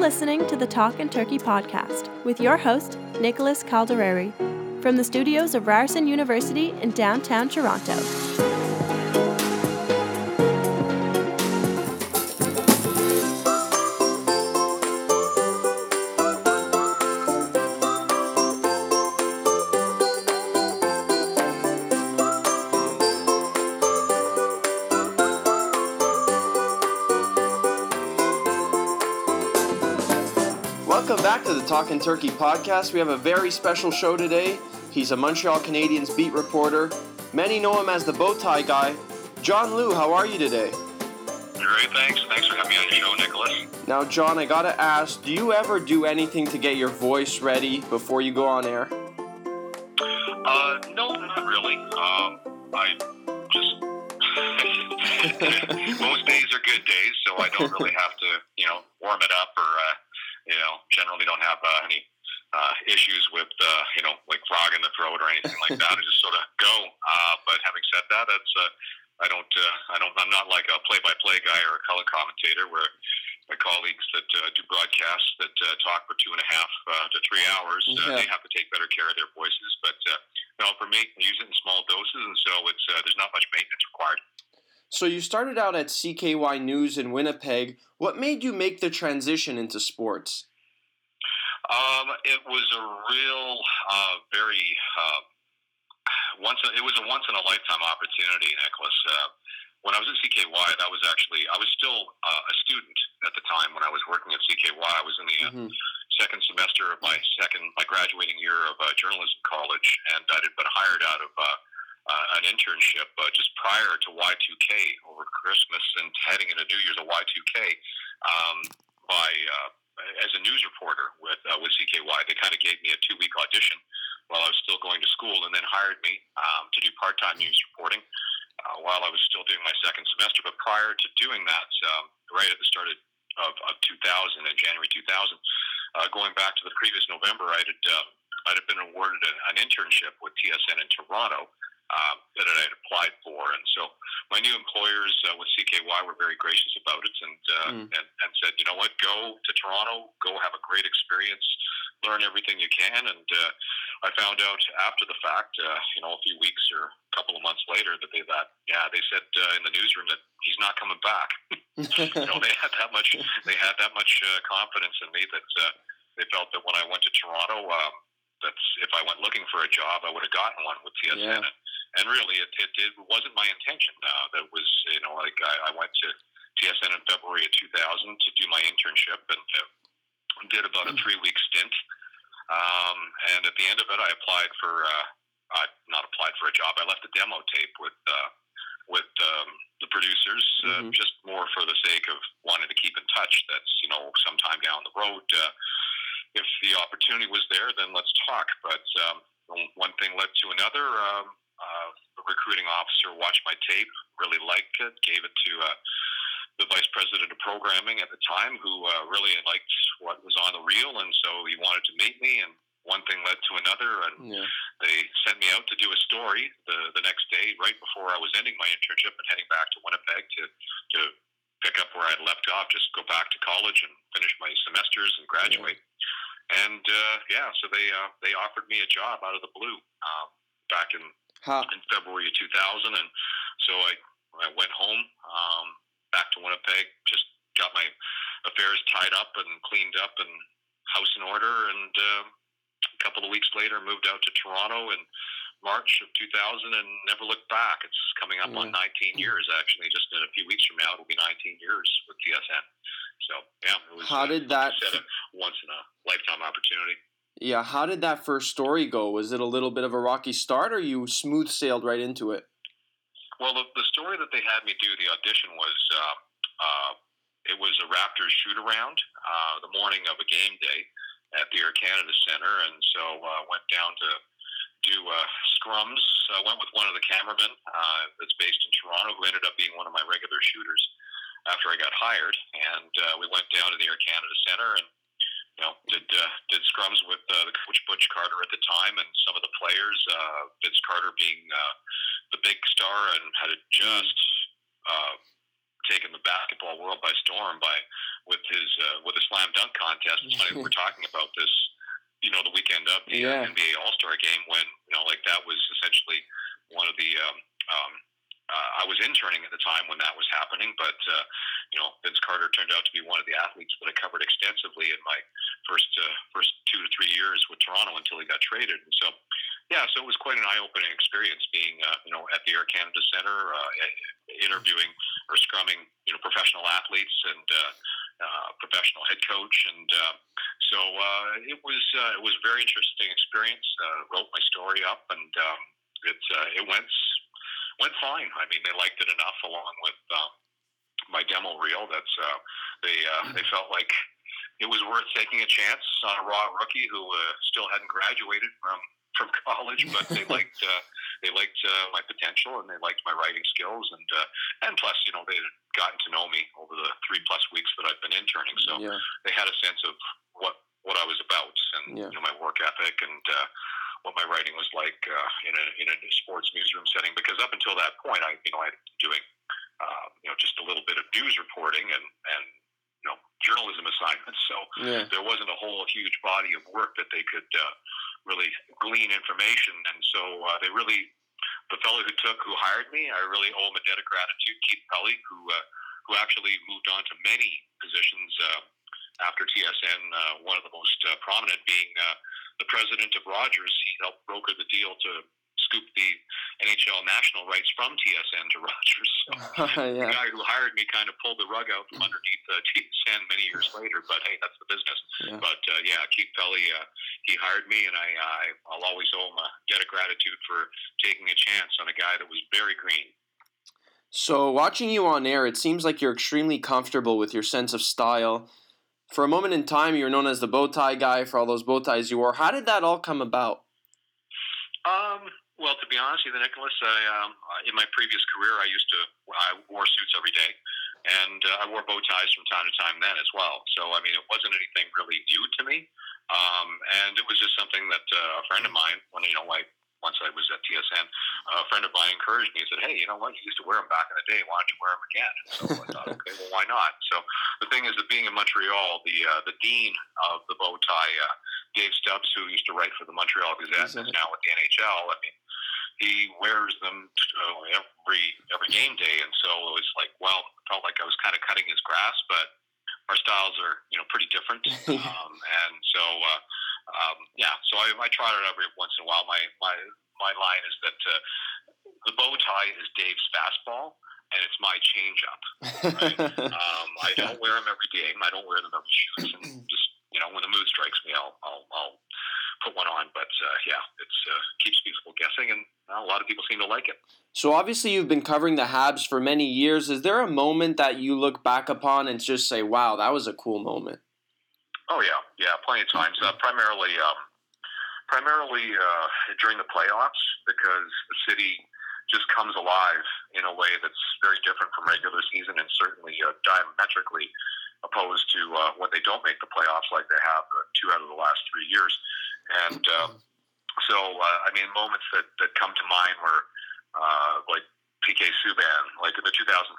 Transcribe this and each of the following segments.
listening to the Talk and Turkey podcast with your host, Nicholas Caldareri, from the studios of Ryerson University in downtown Toronto. Back to the Talkin' Turkey podcast. We have a very special show today. He's a Montreal Canadiens beat reporter. Many know him as the bow tie guy. John Lu, how are you today? Great, thanks. Thanks for having me on your show, Nicholas. Now, John, I gotta ask, do you ever do anything to get your voice ready before you go on air? Uh, no, not really. Um, I just most days are good days, so I don't really have to, you know, warm it up or, uh, you know, generally don't have uh, any uh, issues with, uh, you know, like frog in the throat or anything like that. I just sort of go. Uh, but having said that, that's uh, I don't, uh, I don't, I'm not like a play-by-play guy or a color commentator where my colleagues that uh, do broadcasts that uh, talk for two and a half uh, to three hours, uh, Yeah. they have to take better care of their voices. But uh, no, for me, I use it in small doses, and so it's uh, there's not much maintenance required. So you started out at CKY News in Winnipeg. What made you make the transition into sports? Um, it was a real, uh, very uh, once. A, it was a once in a lifetime opportunity, Nicholas. Uh, when I was at CKY, that was actually I was still uh, a student at the time when I was working at CKY. I was in the uh, Mhm. second semester of my second my graduating year of uh, journalism college, and I had been hired out of uh, uh, an internship uh, just prior to Y2K over Christmas and heading into New Year's of Y2K um, by uh, as a news reporter with uh, with CKY. They kind of gave me a two week audition while I was still going to school, and then hired me um, to do part time news reporting. Uh, while I was still doing my second semester, but prior to doing that, um, right at the start of, of, of 2000, in January 2000, uh, going back to the previous November, I had um, I'd have been awarded an internship with TSN in Toronto um, that I had applied for, and so my new employers uh, with CKY were very gracious about it, and, uh, Mm. and and said, you know what, go to Toronto, go have a great experience, learn everything you can, and uh, I found out after the fact, uh, you know, a few weeks or a couple of months later, that they that yeah, they said uh, in the newsroom that he's not coming back. you know, they had that much they had that much uh, confidence in me that uh, they felt that when I went to Toronto, um, that's if I went looking for a job, I would have gotten one with TSN. Yeah. And, and really, it, it, it wasn't my intention. Uh, that was you know like I, I went to TSN in February of 2000 to do my internship and uh, did about a three week stint. Um, and at the end of it, I applied for, uh, I not applied for a job. I left a demo tape with, uh, with um, the producers, uh, Mhm. just more for the sake of wanting to keep in touch. That's you know sometime down the road, uh, if the opportunity was there, then let's talk. But um, one thing led to another. Um, uh, the recruiting officer watched my tape, really liked it, gave it to uh, the vice president of programming at the time, who uh, really liked what was on the reel, and so he wanted to meet me. And one thing led to another, and yeah. they sent me out to do a story the the next day, right before I was ending my internship and heading back to Winnipeg to to pick up where I'd left off, just go back to college and finish my semesters and graduate. And uh, yeah, so they uh, they offered me a job out of the blue um, back in How, in February of 2000, and so I I went home um, back to Winnipeg, just got my affairs tied up and cleaned up and house in order, and uh, a couple of weeks later moved out to Toronto in March of 2000 and never looked back. It's coming up on 19 years actually. Just in a few weeks from now, it'll be 19 years with TSN. So yeah, it was. How uh, did like that said, a once in a lifetime opportunity. Yeah, how did that first story go? Was it a little bit of a rocky start, or you smooth sailed right into it? Well, the, the story that they had me do, the audition was uh, uh, it was a Raptors shoot around uh, the morning of a game day at the Air Canada Center, and so uh, went down to do uh, scrums. I went with one of the cameramen uh, that's based in Toronto, who ended up being one of my regular shooters after I got hired, and uh, we went down to the Air Canada Center and you know, did uh, did scrums with uh, the coach Butch Carter at the time, and some of the players. Uh, Vince Carter being uh, the big star, and had just uh, taken the basketball world by storm by with his uh, with a slam dunk contest. It's funny we're talking about this, you know, the weekend of the uh, Yeah. NBA All Star game when you know, like that was essentially one of the. Um, um, uh, I was interning at the time when that was happening, but uh, you know, Vince Carter turned out to be one of the athletes that I covered extensively in my first uh, first two to three years with Toronto until he got traded. And so, yeah, so it was quite an eye-opening experience being, uh, you know, at the Air Canada Centre, uh, interviewing or scrumming, you know, professional athletes and uh, uh, professional head coach, and uh, so uh, it was uh, it was a very interesting experience. Uh, wrote my story up, and um, it uh, it went went fine. I mean, they liked it enough, along with um, my demo reel. That's uh, they uh, they felt like it was worth taking a chance on a raw rookie who uh, still hadn't graduated from from college, but they liked uh, they liked uh, my potential and they liked my writing skills, and uh, and plus, you know, they had gotten to know me over the three plus weeks that I've been interning, so yeah. they had a sense of what what I was about and Yeah. you know my work ethic and uh, what my writing was like uh, in a in a sports newsroom setting. Because up until that point, I you know I'd been doing uh, you know just a little bit of news reporting and and you know journalism assignments. So Yeah. there wasn't a whole huge body of work that they could uh, really glean information, and so uh, they really the fellow who took who hired me, I really owe him a debt of gratitude. Keith Pelley, who uh, who actually moved on to many positions uh, after TSN. Uh, one of the most uh, prominent being uh, the president of Rogers. He helped broker the deal to scoop the NHL national rights from TSN to Rogers. So the guy who hired me kind of pulled the rug out from underneath uh, TSN many years later. But hey, that's the business. Yeah. But uh, yeah, Keith Pelley, uh, he hired me, and I, I I'll always owe him a debt of gratitude for taking a chance on a guy that was very green. So, watching you on air, it seems like you're extremely comfortable with your sense of style. For a moment in time, you were known as the bow tie guy for all those bow ties you wore. How did that all come about? Um, well, to be honest with you, Nicholas, I, um, in my previous career, I used to I wore suits every day, and uh, I wore bow ties from time to time then as well. So, I mean, it wasn't anything really new to me, um, and it was just something that uh, a friend of mine, when you know, like once I was at TSN, a friend of mine encouraged me. He said, "Hey, you know what? You used to wear them back in the day. Why don't you wear them again?" And so I thought, okay, well, why not? So the thing is that being in Montreal, the uh, the dean of the bow tie, uh, Dave Stubbs, who used to write for the Montreal Gazette, and is now with the NHL. I mean, he wears them uh, every every game day, and so it was like, well, it felt like I was kind of cutting his grass, but our styles are you know pretty different, um, and so. Uh, um, yeah, so I, I try it every once in a while. My my my line is that uh, the bow tie is Dave's fastball, and it's my changeup. Um, I don't wear them every game. I don't wear them every shoots, and just you know, when the mood strikes me, I'll I'll, I'll put one on. But uh, yeah, it's uh, keeps people guessing, and well, a lot of people seem to like it. so, obviously, you've been covering the Habs for many years. Is there a moment that you look back upon and just say, wow, that was a cool moment? Oh yeah, yeah, plenty of times. Uh, primarily, um, primarily uh, during the playoffs, because the city just comes alive in a way that's very different from regular season, and certainly uh, diametrically opposed to uh, when they don't make the playoffs, like they have uh, two out of the last three years. And um, so, uh, I mean, moments that, that come to mind were uh, like PK Subban, like in the 2014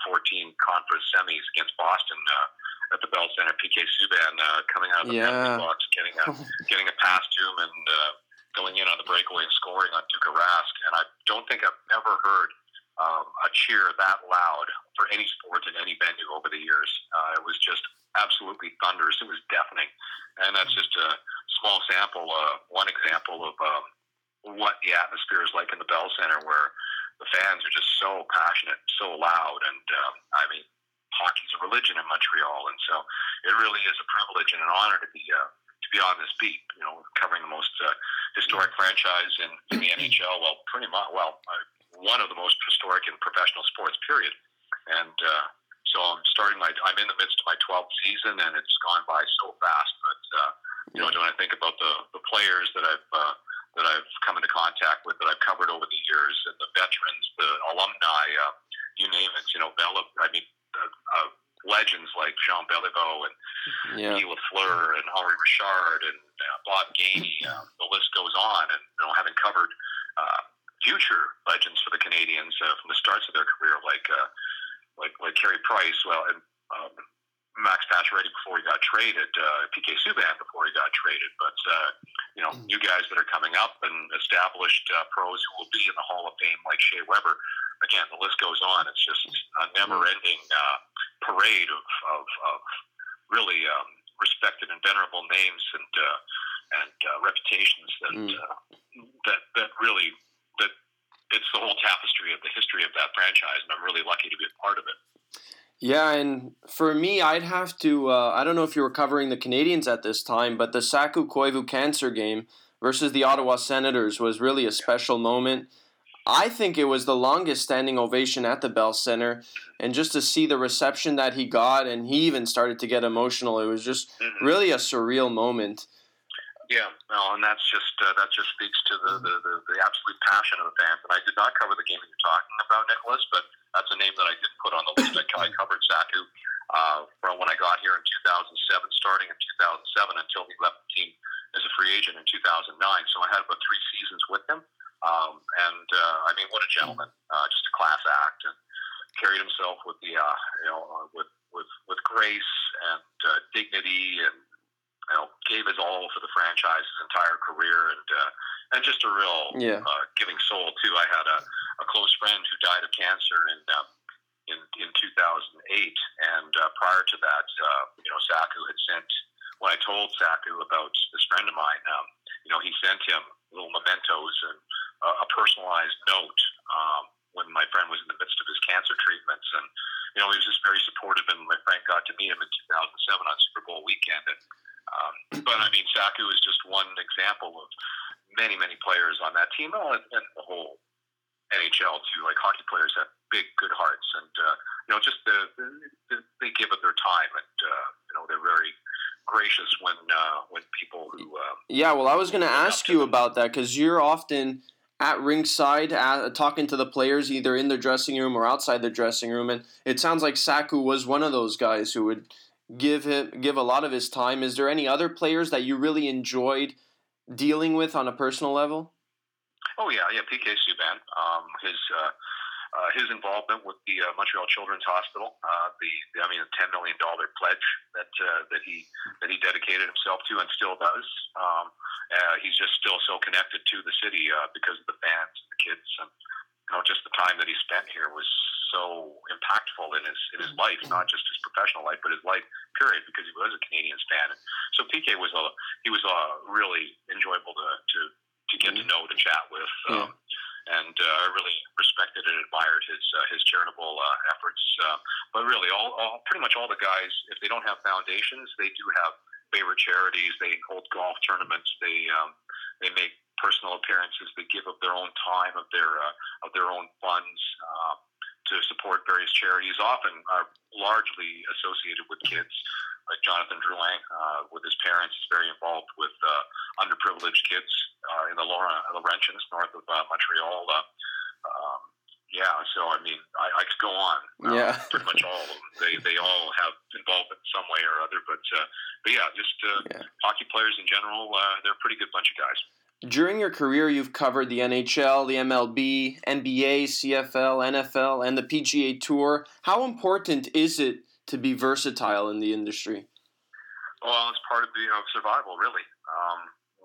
conference semis against Boston. Uh, at the Bell Center, PK Subban uh, coming out of the Yeah. box, getting a getting a pass to him, and uh, going in on the breakaway and scoring on Tuukka Rask. And I don't think I've ever heard um, a cheer that loud for any sport in any venue over the years. Uh, it was just absolutely thunderous. It was deafening, and that's just a small sample, uh, one example of um, what the atmosphere is like in the Bell Center, where the fans are just so passionate, so loud, and um, I mean hockey's a religion in Montreal, and so it really is a privilege and an honor to be uh, to be on this beat. You know, covering the most uh, historic franchise in, in the NHL. Well, pretty much. Well, uh, one of the most historic in professional sports. Period. And uh, so I'm starting my. I'm in the midst of my 12th season, and it's gone by so fast. But uh, you know, when I think about the the players that I've uh, that I've come into contact with, that I've covered over the years, and the veterans, the alumni, uh, you name it. You know, Bella. I mean, uh, uh, legends like Jean Beliveau and Yeah. Guy Lafleur and Henri Richard and uh, Bob Gainey. Uh, the list goes on. And you know, having covered uh, future legends for the Canadiens uh, from the starts of their career, like uh, like like Carey Price, well, and um, Max Pacioretty before he got traded, uh, PK Subban before he got traded. But uh, you know, new guys that are coming up and established uh, pros who will be in the Hall of Fame, like Shea Weber. Again, the list goes on. It's just a never-ending uh, parade of, of, of really um, respected and venerable names and uh, and uh, reputations that mm. uh, that that really that it's the whole tapestry of the history of that franchise, and I'm really lucky to be a part of it. Yeah, and for me, I'd have to. Uh, I don't know if you were covering the Canadiens at this time, but the Saku Koivu Cancer game versus the Ottawa Senators was really a special moment. I think it was the longest standing ovation at the Bell Center, and just to see the reception that he got, and he even started to get emotional. It was just mm-hmm. really a surreal moment. Yeah, well, and that's just uh, that just speaks to the, the, the, the absolute passion of the fans. And I did not cover the game that you're talking about, Nicholas, but that's a name that I did put on the list. I, I covered Saku uh, from when I got here in 2007, starting in 2007 until he left the team as a free agent in 2009. So I had about three seasons with him. Um, and uh, I mean, what a gentleman! Uh, just a class act, and carried himself with the uh, you know uh, with with with grace and uh, dignity and you know, gave his all for the franchise his entire career, and uh, and just a real yeah. uh, giving soul too. I had a, a close friend who died of cancer in um, in, in 2008, and uh, prior to that, uh, you know, Saku had sent. When I told Saku about this friend of mine, um, you know, he sent him little mementos and uh, a personalized note um, when my friend was in the midst of his cancer treatments, and you know, he was just very supportive. And my friend got to meet him in 2007 on Super Bowl weekend, and um, but I mean, Saku is just one example of many, many players on that team and, and the whole NHL too. Like hockey players have big, good hearts, and uh, you know, just the, the, they give it their time, and uh, you know, they're very gracious when uh, when people who. Um, yeah, well, I was going to ask you about that because you're often at ringside at, talking to the players either in the dressing room or outside the dressing room and it sounds like Saku was one of those guys who would give him give a lot of his time. Is there any other players that you really enjoyed dealing with on a personal level? Oh yeah, yeah. PK Subban, um, his uh, uh, his involvement with the uh, Montreal Children's Hospital, uh, the, I mean, the ten million dollar pledge that uh, that he that he dedicated himself to and still does. Um, uh, he's just still so connected to the city uh, because of the fans, and the kids, and you know, just the time that he spent here was so impactful in his in his life, not just his professional life, but his life period, because he was a Canadiens fan. And so PK was a he was a really enjoyable to to, to get to know, to chat with. Um, And uh, I really respected and admired his uh, his charitable uh, efforts. But really, all, all pretty much all the guys, if they don't have foundations, they do have favorite charities. They hold golf tournaments. They um, they make personal appearances. They give of their own time, of their uh, of their own funds. Uh, to support various charities, often are largely associated with kids. Like Jonathan Drouin, uh, with his parents, is very involved with uh, underprivileged kids uh, in the Laurentians, north of uh, Montreal. Uh, um, yeah, so I mean, I, I could go on. Um, yeah, pretty much all of them. They they all have involvement in some way or other. But uh, but yeah, just uh, yeah. hockey players in general. Uh, they're a pretty good bunch of guys. During your career, you've covered the NHL, the MLB, NBA, CFL, NFL, and the PGA Tour. How important is it to be versatile in the industry? Well, it's part of the you know, survival, really. Um,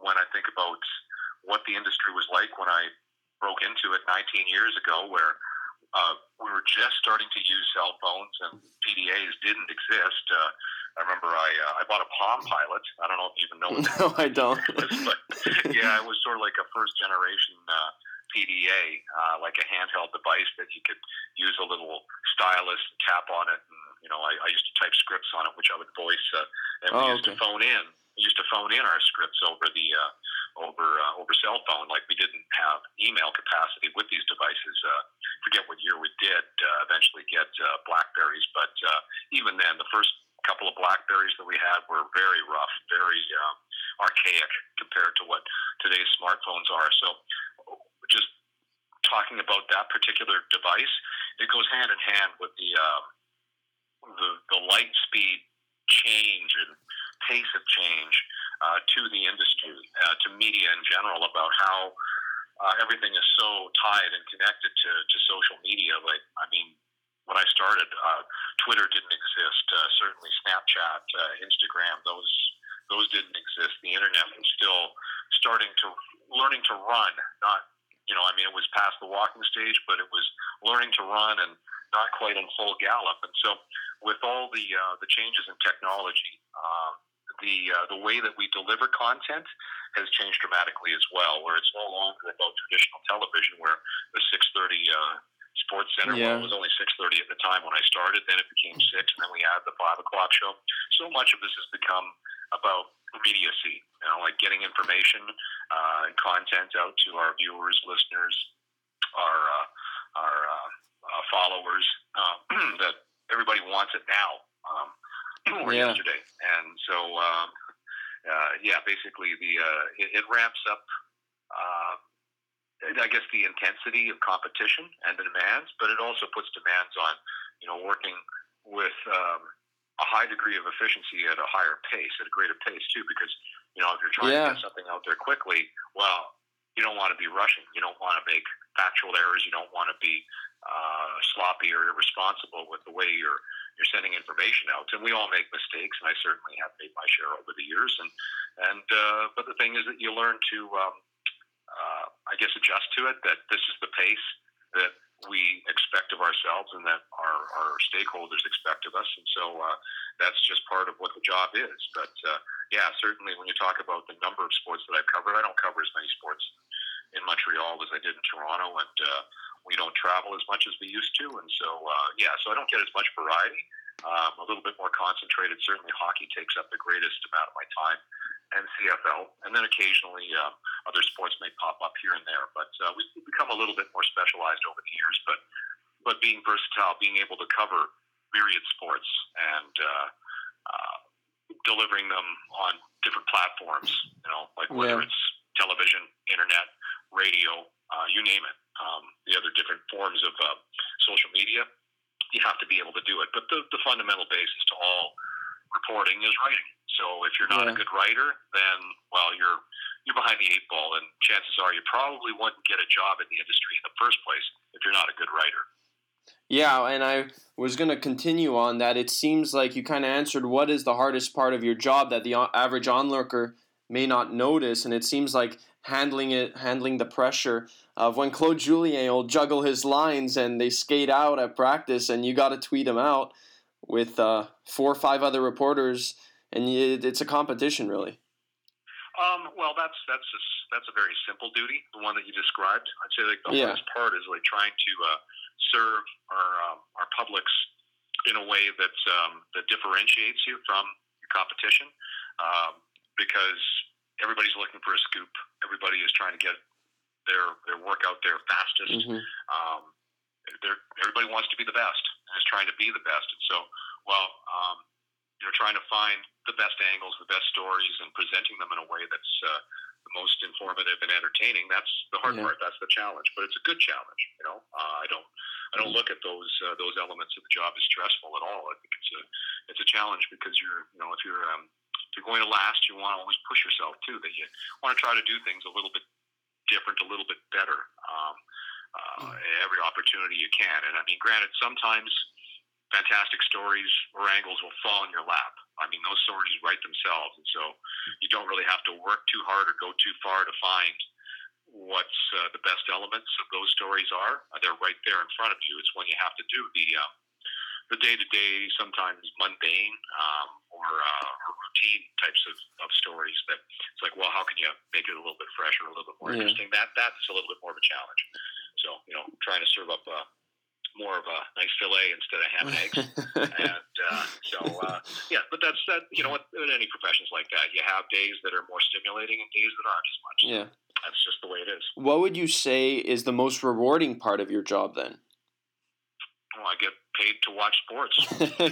when I think about what the industry was like when I broke into it 19 years ago, where uh, we were just starting to use cell phones and PDAs didn't exist. Uh, I remember I uh, I bought a Palm Pilot. I don't know if you even know. What no, I don't. but yeah, it was sort of like a first generation uh, PDA, uh, like a handheld device that you could use a little stylus and tap on it. And you know, I, I used to type scripts on it, which I would voice, uh, and we oh, used okay. to phone in. We used to phone in our scripts over the uh, over uh, over cell phone. Like we didn't have email capacity with these devices. Uh, forget what year we did uh, eventually get uh, Blackberries, but uh, even then, the first couple of Blackberries that we had were very rough, very um, archaic compared to what today's smartphones are. So, just talking about that particular device, it goes hand in hand with the uh, the, the light speed change and pace of change uh, to the industry, uh, to media in general, about how uh, everything is so tied and connected to, to social media. Like, I mean, when I started, uh, Twitter didn't exist. Uh, certainly, Snapchat, uh, Instagram, those those didn't exist. The internet was still starting to learning to run. Not you know, I mean, it was past the walking stage, but it was learning to run and not quite in full gallop. And so, with all the uh, the changes in technology, uh, the uh, the way that we deliver content has changed dramatically as well. Where it's no longer about traditional television, where the 6:30 uh, Sports Center. Yeah. Well, was only 6:30 at the time when I started. Then it became six, and then we had the five o'clock show. So much of this has become about immediacy. You know, like getting information uh, and content out to our viewers, listeners, our uh, our uh, followers. Uh, that everybody wants it now um, or yeah. yesterday, and so um, uh, yeah, basically the uh, it, it ramps up. Uh, I guess the intensity of competition and the demands, but it also puts demands on, you know, working with um, a high degree of efficiency at a higher pace, at a greater pace too, because you know if you're trying yeah. to get something out there quickly, well, you don't want to be rushing. You don't want to make factual errors. You don't want to be uh, sloppy or irresponsible with the way you're you're sending information out. And we all make mistakes, and I certainly have made my share over the years. And and uh, but the thing is that you learn to um, uh, I guess, adjust to it. That this is the pace that we expect of ourselves and that our, our stakeholders expect of us. And so uh, that's just part of what the job is. But uh, yeah, certainly when you talk about the number of sports that I've covered, I don't cover as many sports in Montreal as I did in Toronto. And uh, we don't travel as much as we used to. And so, uh, yeah, so I don't get as much variety. Um, a little bit more concentrated. Certainly, hockey takes up the greatest amount of my time and CFL, and then occasionally uh, other sports may pop up here and there. But uh, we've become a little bit more specialized over the years. But but being versatile, being able to cover myriad sports and uh, uh, delivering them on different platforms, you know, like whether yeah. it's television, internet, radio, uh, you name it, um, the other different forms of uh, social media, you have to be able to do it. But the, the fundamental basis to all reporting is writing. So if you're not yeah. a good writer, then well, you're you're behind the eight ball, and chances are you probably wouldn't get a job in the industry in the first place if you're not a good writer. Yeah, and I was going to continue on that. It seems like you kind of answered what is the hardest part of your job that the average onlooker may not notice, and it seems like handling it, handling the pressure of when Claude Julien will juggle his lines and they skate out at practice, and you got to tweet them out with uh, four or five other reporters and it's a competition, really. Um, well, that's that's a, that's a very simple duty, the one that you described. I'd say like the yeah. hardest part is like trying to uh, serve our um, our publics in a way that um, that differentiates you from your competition, um, because everybody's looking for a scoop. Everybody is trying to get their their work out there fastest. Mm-hmm. Um, everybody wants to be the best and is trying to be the best, and so well, um, you know, trying to find the best angles, the best stories, and presenting them in a way that's uh, the most informative and entertaining. That's the hard yeah. part. That's the challenge. But it's a good challenge. You know, uh, I don't I don't look at those uh, those elements of the job as stressful at all. I think it's a it's a challenge because you're you know if you're um, you're going to last, you want to always push yourself too. That you want to try to do things a little bit different, a little bit better. Um, uh, every opportunity you can. And I mean, granted, sometimes fantastic stories or angles will fall in your lap. I mean, those stories write themselves, and so you don't really have to work too hard or go too far to find what's uh, the best elements of those stories are. Uh, they're right there in front of you. It's when you have to do the uh, the day to day, sometimes mundane um, or, uh, or routine types of, of stories. That it's like, well, how can you make it a little bit fresher, a little bit more yeah. interesting? That that's a little bit more of a challenge. So you know, trying to serve up a more of a nice fillet instead of ham and eggs. and uh, so, uh, yeah, but that's that. You know, what in any professions like that, you have days that are more stimulating and days that aren't as much. Yeah, that's just the way it is. What would you say is the most rewarding part of your job then? Well, I get paid to watch sports.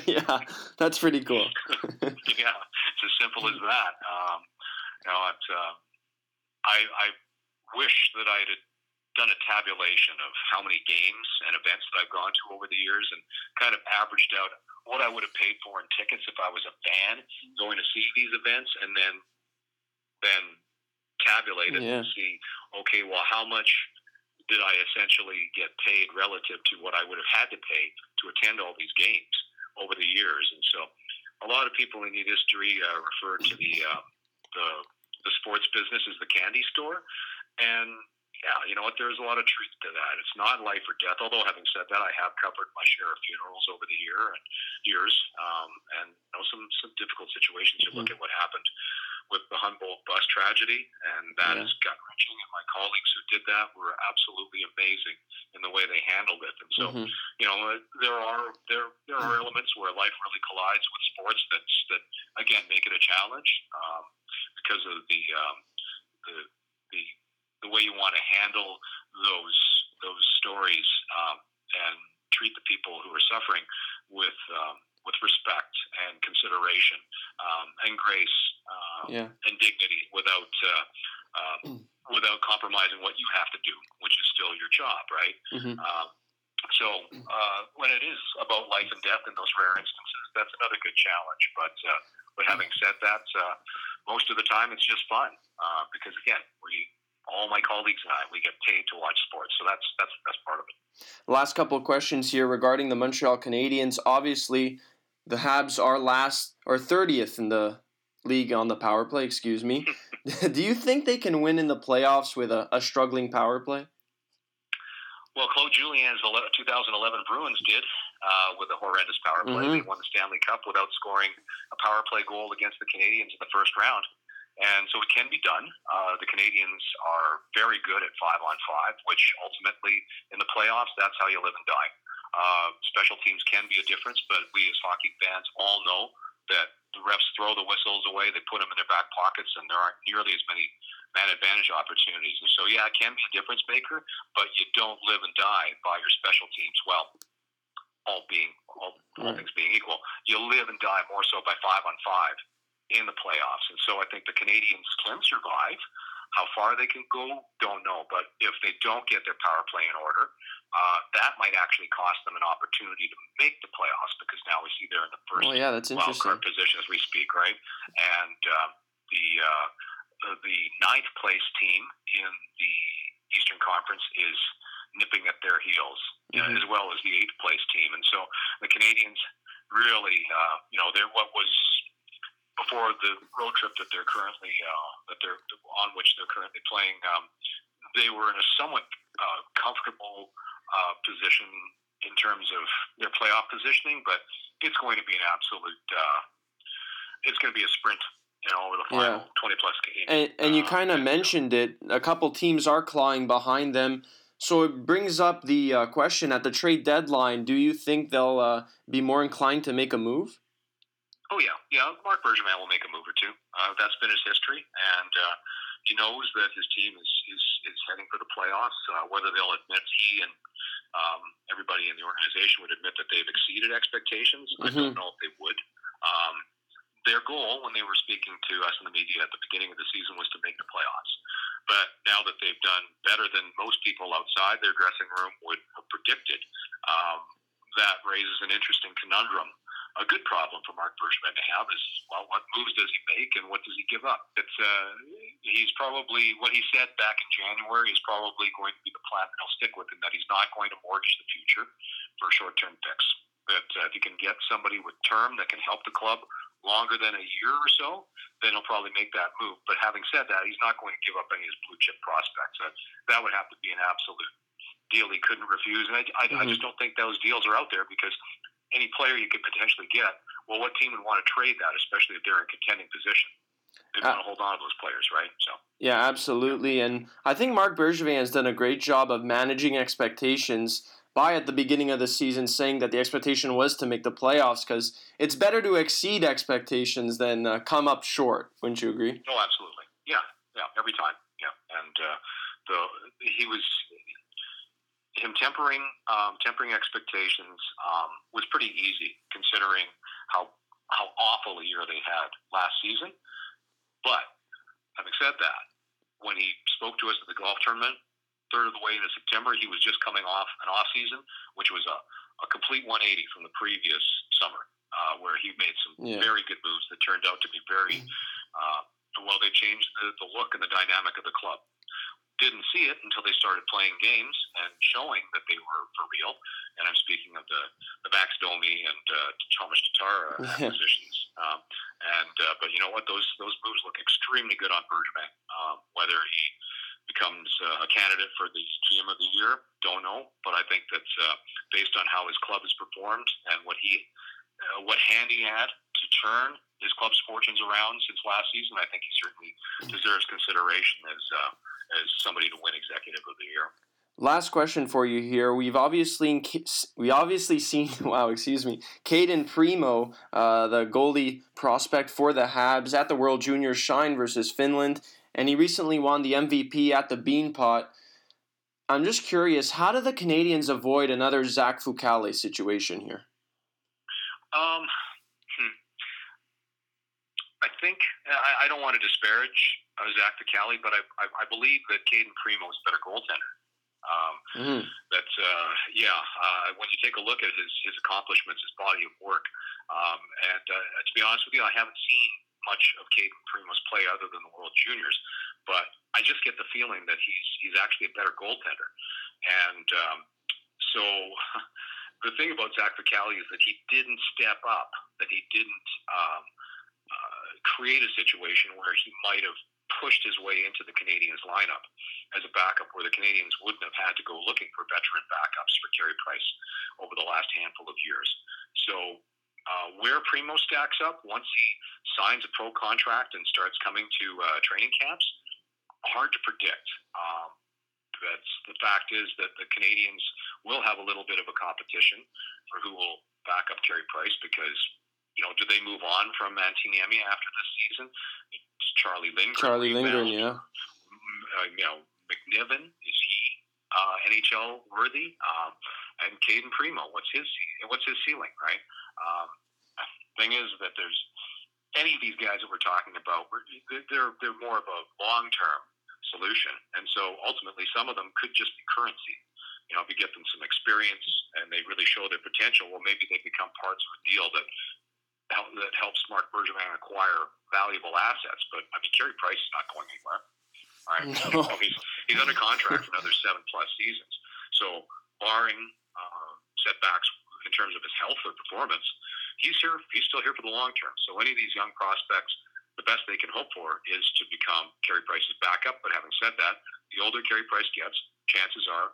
yeah, that's pretty cool. yeah, it's as simple as that. Um, you know, it's, uh, I, I wish that I had done a tabulation of how many games and events that I've gone to over the years and kind of averaged out what I would have paid for in tickets if I was a fan going to see these events and then then tabulate it yeah. and see okay well how much did I essentially get paid relative to what I would have had to pay to attend all these games over the years. And so a lot of people in the industry uh, refer to the, uh, the, the sports business as the candy store. And yeah, you know what? There's a lot of truth to that. It's not life or death. Although, having said that, I have covered my share of funerals over the year and years, um, and you know some some difficult situations. You mm-hmm. look at what happened with the Humboldt bus tragedy, and that yeah. is gut wrenching. And my colleagues who did that were absolutely amazing in the way they handled it. And so, mm-hmm. you know, there are there there are elements where life really collides with sports that that again make it a challenge um, because of the um, the the the way you want to handle those those stories um, and treat the people who are suffering with um, with respect and consideration um, and grace um, yeah. and dignity without uh, um, without compromising what you have to do, which is still your job, right? Mm-hmm. Um, so uh, when it is about life and death in those rare instances, that's another good challenge. But uh, but having said that, uh, most of the time it's just fun uh, because again we all my colleagues and I, we get paid to watch sports. So that's that's that's part of it. Last couple of questions here regarding the Montreal Canadiens. Obviously, the Habs are last or thirtieth in the league on the power play. Excuse me. Do you think they can win in the playoffs with a, a struggling power play? Well, Claude Julien's 2011 Bruins did uh, with a horrendous power play. Mm-hmm. They won the Stanley Cup without scoring a power play goal against the Canadiens in the first round. And so it can be done. Uh, the Canadiens are very good at five on five, which ultimately in the playoffs, that's how you live and die. Uh, special teams can be a difference, but we as hockey fans all know that the refs throw the whistles away, they put them in their back pockets, and there aren't nearly as many man advantage opportunities. And so, yeah, it can be a difference maker, but you don't live and die by your special teams. Well, all being all, all things being equal, you live and die more so by five on five in the playoffs. And so I think the Canadiens can survive. How far they can go, don't know. But if they don't get their power play in order, uh, that might actually cost them an opportunity to make the playoffs because now we see they're in the first oh, yeah, that's wild card position as we speak, right? And uh, the uh, the ninth place team in the Eastern Conference is nipping at their heels, mm-hmm. as well as the eighth place team. And so the Canadiens really, uh, you know, they're what was before the road trip that they're currently uh, that they're on which they're currently playing, um, they were in a somewhat uh, comfortable uh, position in terms of their playoff positioning, but it's going to be an absolute. Uh, it's going to be a sprint. You know, over the final yeah. twenty plus games. And, and you kind of mentioned it. A couple teams are clawing behind them. So it brings up the uh, question at the trade deadline: Do you think they'll uh, be more inclined to make a move? Oh yeah, yeah. Marc Bergevin will make a move or two. Uh, that's been his history, and uh, he knows that his team is is, is heading for the playoffs. Uh, whether they'll admit he and um, everybody in the organization would admit that they've exceeded expectations, mm-hmm. I don't mm-hmm. know if they would. Um, their goal when they were speaking to us in the media at the beginning of the season was to make the playoffs. But now that they've done better than most people outside their dressing room would have predicted, um, that raises an interesting conundrum a good problem for Marc Bergevin to have is well, what moves does he make and what does he give up? It's uh, he's probably what he said back in January is probably going to be the plan that he'll stick with, and that he's not going to mortgage the future for a short-term fix. That uh, if he can get somebody with term that can help the club longer than a year or so, then he'll probably make that move. But having said that, he's not going to give up any of his blue chip prospects. That that would have to be an absolute deal he couldn't refuse. And I, I, mm-hmm. I just don't think those deals are out there because any player you could potentially get. Well, what team would want to trade that, especially if they're in a contending position? They uh, want to hold on to those players, right? So. Yeah, absolutely, and I think Marc Bergevin has done a great job of managing expectations by at the beginning of the season saying that the expectation was to make the playoffs because it's better to exceed expectations than uh, come up short. Wouldn't you agree? Oh, absolutely. Yeah, yeah, every time. Yeah, and uh, the he was him tempering um, tempering expectations um, was pretty easy considering how how awful a year they had last season. But having said that, when he spoke to us at the golf tournament, third of the way into September, he was just coming off an off season, which was a, a complete 180 from the previous summer, uh, where he made some yeah. very good moves that turned out to be very uh, well. They changed the, the look and the dynamic of the club didn't see it until they started playing games and showing that they were for real. And I'm speaking of the the Max Domi and uh, Tomas Tatar acquisitions. Um, and uh, but you know what? Those those moves look extremely good on Bergevin. Um, whether he becomes uh, a candidate for the GM of the year, don't know. But I think that's uh, based on how his club has performed and what he uh, what hand he had to turn his club's fortunes around since last season. I think he certainly deserves consideration as uh, as somebody to win Executive of the Year. Last question for you here. We've obviously we obviously seen wow, excuse me, Cayden Primeau, uh, the goalie prospect for the Habs at the World Juniors shine versus Finland, and he recently won the MVP at the Beanpot. I'm just curious, how do the Canadiens avoid another Zach Fucale situation here? Um, hmm. I think I, I don't want to disparage uh, Zach Fucale, but I, I, I believe that Cayden Primeau is a better goaltender. Um, mm. That's uh, yeah. Uh, when you take a look at his his accomplishments, his body of work, um, and uh, to be honest with you, I haven't seen much of Cayden Primeau's play other than the World Juniors, but I just get the feeling that he's he's actually a better goaltender, and um, so. the thing about Zach Fucale is that he didn't step up, that he didn't um, uh, create a situation where he might have pushed his way into the Canadiens lineup as a backup where the Canadiens wouldn't have had to go looking for veteran backups for Carey Price over the last handful of years. So uh, where Primeau stacks up once he signs a pro contract and starts coming to uh, training camps, hard to predict. Um, that's the fact is that the Canadiens will have a little bit of a competition for who will back up Carey Price because you know, do they move on from Niemi after this season? Charlie Lindgren. Charlie Lindgren, yeah. Uh, you know, McNiven is he uh, NHL worthy? Um, and Cayden Primeau, what's his what's his ceiling, right? Um, thing is that there's any of these guys that we're talking about, they're they're more of a long term solution, and so ultimately some of them could just be currency. You know, if you get them some experience and they really show their potential, well, maybe they become parts of a deal that that helps Marc Bergevin acquire valuable assets. But I mean, Carey Price is not going anywhere. Right? No. Know, he's he's under contract for another seven plus seasons. So, barring uh, setbacks in terms of his health or performance, he's here. He's still here for the long term. So, any of these young prospects, the best they can hope for is to become Carey Price's backup. But having said that, the older Carey Price gets, chances are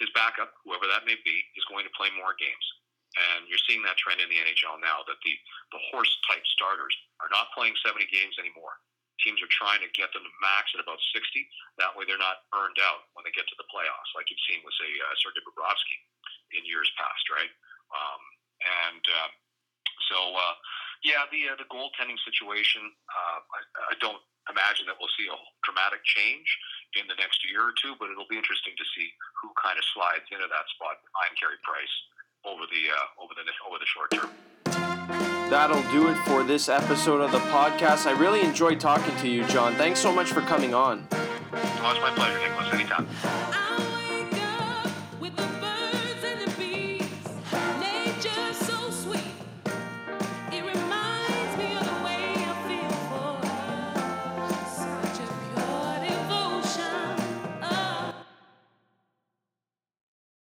his backup, whoever that may be, is going to play more games. And you're seeing that trend in the NHL now that the, the horse type starters are not playing 70 games anymore. Teams are trying to get them to max at about 60. That way they're not burned out when they get to the playoffs, like you've seen with, say, uh, Sergei Bobrovsky in years past, right? Um, and uh, so, uh, yeah, the, uh, the goaltending situation, uh, I, I don't imagine that we'll see a dramatic change in the next year or two, but it'll be interesting to see who kind of slides into that spot behind Carey Price over the uh, over the over the short term. That'll do it for this episode of the podcast. I really enjoyed talking to you, John. Thanks so much for coming on. Oh, it's my pleasure, Nicholas. Anytime.